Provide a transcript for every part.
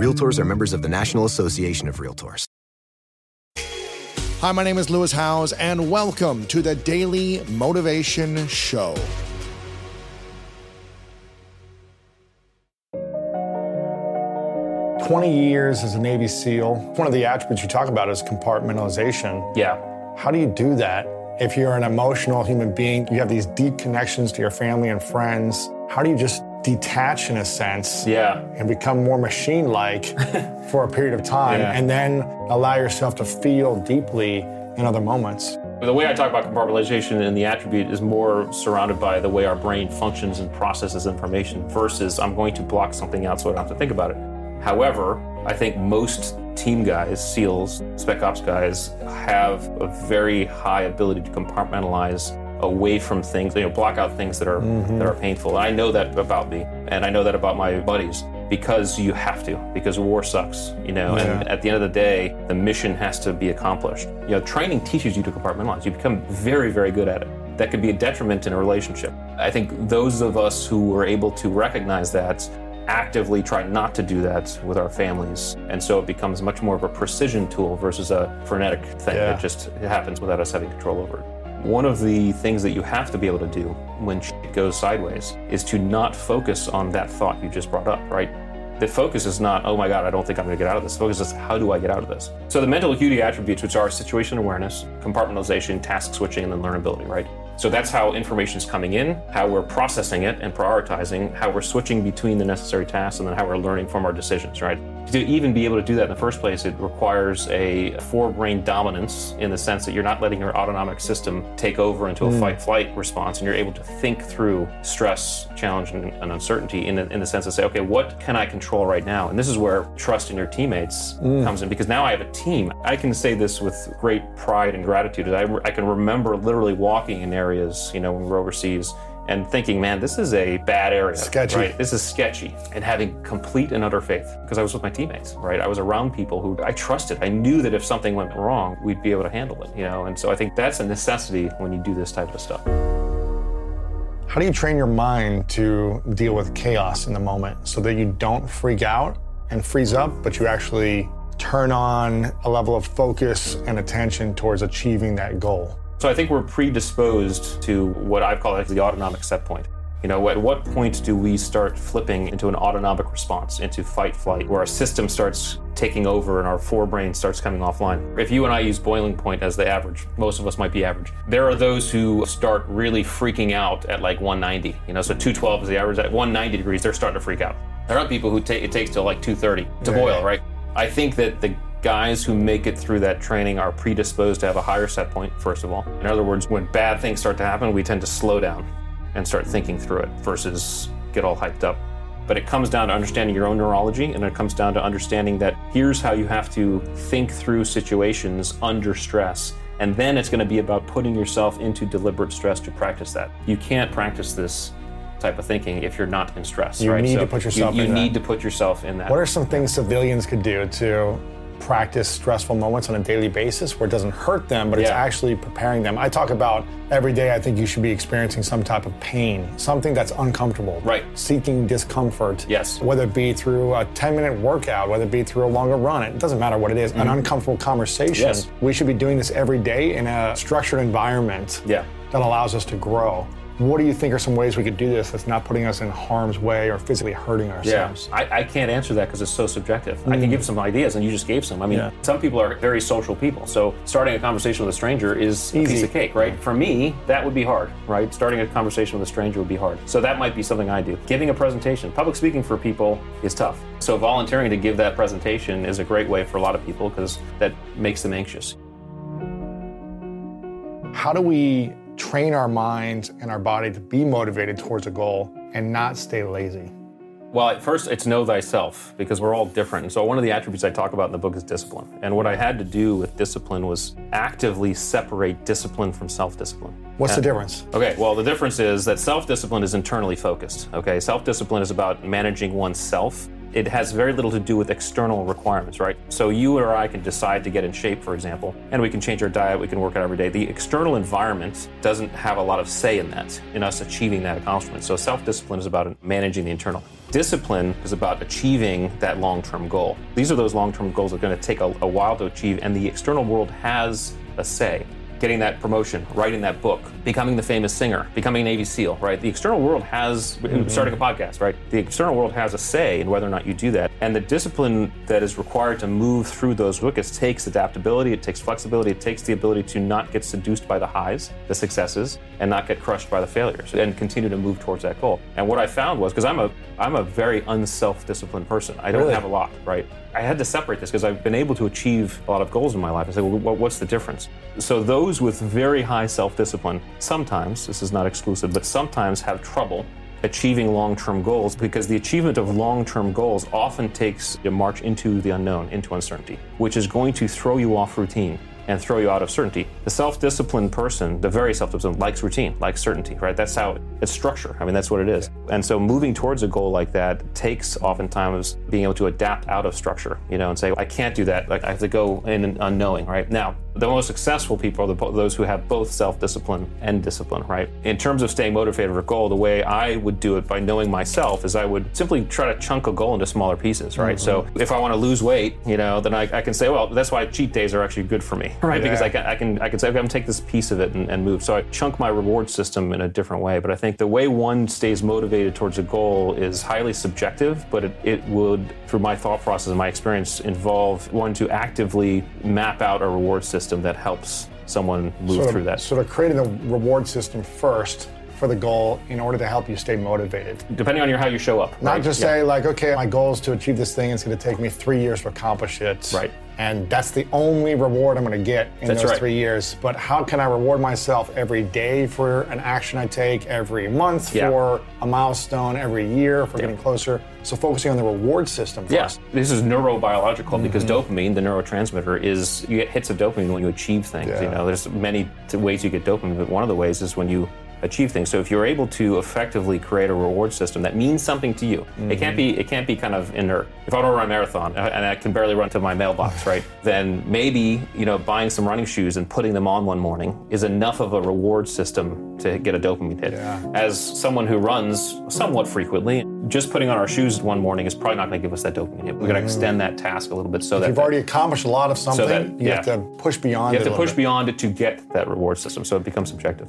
Realtors are members of the National Association of Realtors. Hi, my name is Lewis Howes, and welcome to the Daily Motivation Show. Twenty years as a Navy SEAL. One of the attributes you talk about is compartmentalization. Yeah. How do you do that? If you're an emotional human being, you have these deep connections to your family and friends. How do you just detach in a sense Yeah. and become more machine like for a period of time Yeah. and then allow yourself to feel deeply in other moments? The way I talk about compartmentalization and the attribute is more surrounded by the way our brain functions and processes information versus I'm going to block something out so I don't have to think about it. However, I think most team guys, SEALs, Spec Ops guys, have a very high ability to compartmentalize away from things, you know, block out things that are mm-hmm. that are painful. And I know that about me, and I know that about my buddies because you have to, because war sucks, you know. And at the end of the day, the mission has to be accomplished. You know, training teaches you to compartmentalize. You become very, very good at it. That could be a detriment in a relationship. I think those of us who were able to recognize that actively try not to do that with our families. And so it becomes much more of a precision tool versus a frenetic thing Yeah. that just happens without us having control over it. One of the things that you have to be able to do when shit goes sideways is to not focus on that thought you just brought up, right? The focus is not, oh my God, I don't think I'm going to get out of this. The focus is, how do I get out of this? So the mental acuity attributes, which are situation awareness, compartmentalization, task switching, and then learnability, right? So that's how information is coming in, how we're processing it and prioritizing, how we're switching between the necessary tasks, and then how we're learning from our decisions, right? To even be able to do that in the first place, it requires a forebrain dominance in the sense that you're not letting your autonomic system take over into a hmm. fight flight response, and you're able to think through stress, challenge, and, and uncertainty in the, in the sense of say, okay, what can I control right now? And this is where trust in your teammates hmm. comes in because now I have a team. I can say this with great pride and gratitude. I, I can remember literally walking in areas, you know, when we were overseas and thinking, man, this is a bad area. Sketchy. Right? This is sketchy. And having complete and utter faith because I was with my teammates, right? I was around people who I trusted. I knew that if something went wrong, we'd be able to handle it, you know? And so I think that's a necessity when you do this type of stuff. How do you train your mind to deal with chaos in the moment so that you don't freak out and freeze up, but you actually turn on a level of focus and attention towards achieving that goal? So I think we're predisposed to what I've called the autonomic set point. You know, at what point do we start flipping into an autonomic response, into fight flight, where our system starts taking over and our forebrain starts coming offline? If you and I use boiling point as the average, most of us might be average. There are those who start really freaking out at like 190. You know, so 212 is the average. At 190 degrees, they're starting to freak out. There are people who ta- it takes till like 230 to boil, right? I think that the guys who make it through that training are predisposed to have a higher set point, first of all. In other words, when bad things start to happen, we tend to slow down and start thinking through it versus get all hyped up. But it comes down to understanding your own neurology and it comes down to understanding that here's how you have to think through situations under stress. And then it's going to be about putting yourself into deliberate stress to practice that. You can't practice this type of thinking if you're not in stress. You right? need So to put yourself You, you in that. need to put yourself in that. What are some things civilians could do to practice stressful moments on a daily basis where it doesn't hurt them, but it's actually preparing them? I talk about every day, I think you should be experiencing some type of pain, something that's uncomfortable. Right. Seeking discomfort. Yes. Whether it be through a 10 minute workout, whether it be through a longer run, it doesn't matter what it is, an uncomfortable conversation. Mm-hmm. Yes. We should be doing this every day in a structured environment Yeah. that allows us to grow. What do you think are some ways we could do this that's not putting us in harm's way or physically hurting Yeah, ourselves? I, I can't answer that because it's so subjective. I can mm. give some ideas, and you just gave some. I mean, Yeah. some people are very social people, so starting a conversation with a stranger is a Easy. piece of cake, right? For me, that would be hard, right? Starting a conversation with a stranger would be hard. So that might be something I do. Giving a presentation, public speaking for people is tough. So volunteering to give that presentation is a great way for a lot of people because that makes them anxious. How do we train our minds and our body to be motivated towards a goal and not stay lazy? Well, at first, it's know thyself because we're all different. And so, one of the attributes I talk about in the book is discipline. And what I had to do with discipline was actively separate discipline from self discipline. What's the difference? Okay, well, the difference is that self discipline is internally focused. Okay, self discipline is about managing oneself it has very little to do with external requirements, right? So you or I can decide to get in shape, for example, and we can change our diet, we can work out every day. The external environment doesn't have a lot of say in that, in us achieving that accomplishment. So self discipline is about managing the internal. Discipline is about achieving that long term goal. These are those long term goals that are going to take a, a while to achieve, and the external world has a say getting that promotion, writing that book, becoming the famous singer, becoming Navy SEAL, right? The external world has, mm-hmm. starting a podcast, right? The external world has a say in whether or not you do that. And the discipline that is required to move through those wickets takes adaptability, it takes flexibility, it takes the ability to not get seduced by the highs, the successes, and not get crushed by the failures, and continue to move towards that goal. And what I found was, because I'm a, I'm a very unself-disciplined person. I don't really? have a lot, right? I had to separate this because I've been able to achieve a lot of goals in my life. I said, well, what's the difference? So those with very high self-discipline, sometimes, this is not exclusive, but sometimes have trouble achieving long-term goals because the achievement of long-term goals often takes a march into the unknown, into uncertainty, which is going to throw you off routine and throw you out of certainty. The self-disciplined person, the very self-disciplined, likes routine, likes certainty, right? That's how it's structure. I mean, that's what it is. And so moving towards a goal like that takes oftentimes being able to adapt out of structure, you know, and say, I can't do that. Like I have to go in unknowing, right? Now, the most successful people are the, those who have both self-discipline and discipline, right? In terms of staying motivated for a goal, the way I would do it by knowing myself is I would simply try to chunk a goal into smaller pieces, right? Mm-hmm. So if I want to lose weight, you know, then I, I, can say, well, that's why cheat days are actually good for me, right? Yeah. Because I can, I can, I can say, okay, I'm gonna take this piece of it and, and move. So I chunk my reward system in a different way. But I think the way one stays motivated towards a goal is highly subjective, but it, it would, through my thought process and my experience, involve one to actively map out a reward system system that helps someone move sort of, through that. Sort of creating a reward system first for the goal in order to help you stay motivated. Depending on your how you show up. Not right? just yeah. say like, okay, my goal is to achieve this thing. It's going to take me three years to accomplish it. Right and that's the only reward I'm going to get in that's those right. three years. But how can I reward myself every day for an action I take, every month yeah. for a milestone, every year for yeah. getting closer? So focusing on the reward system Yes, Yeah. This is neurobiological mm-hmm. because dopamine, the neurotransmitter, is you get hits of dopamine when you achieve things. Yeah. You know, there's many ways you get dopamine, but one of the ways is when you achieve things. So if you're able to effectively create a reward system that means something to you, mm-hmm. it can't be it can't be kind of inert. If I want to run a marathon and I can barely run to my mailbox, right? Then maybe you know buying some running shoes and putting them on one morning is enough of a reward system to get a dopamine hit. Yeah. As someone who runs somewhat frequently, just putting on our shoes one morning is probably not going to give us that dopamine hit. We're going to mm-hmm. extend that task a little bit so if that you've already accomplished a lot of something, so that, you yeah. have to push beyond. You have to push bit. beyond it to get that reward system, so it becomes subjective.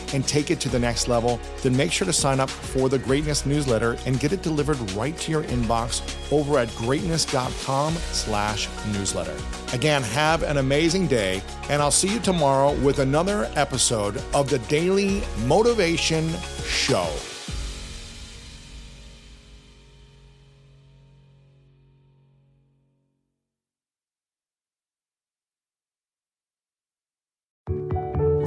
and take it to the next level, then make sure to sign up for the Greatness newsletter and get it delivered right to your inbox over at greatness.com slash newsletter. Again, have an amazing day, and I'll see you tomorrow with another episode of the Daily Motivation Show.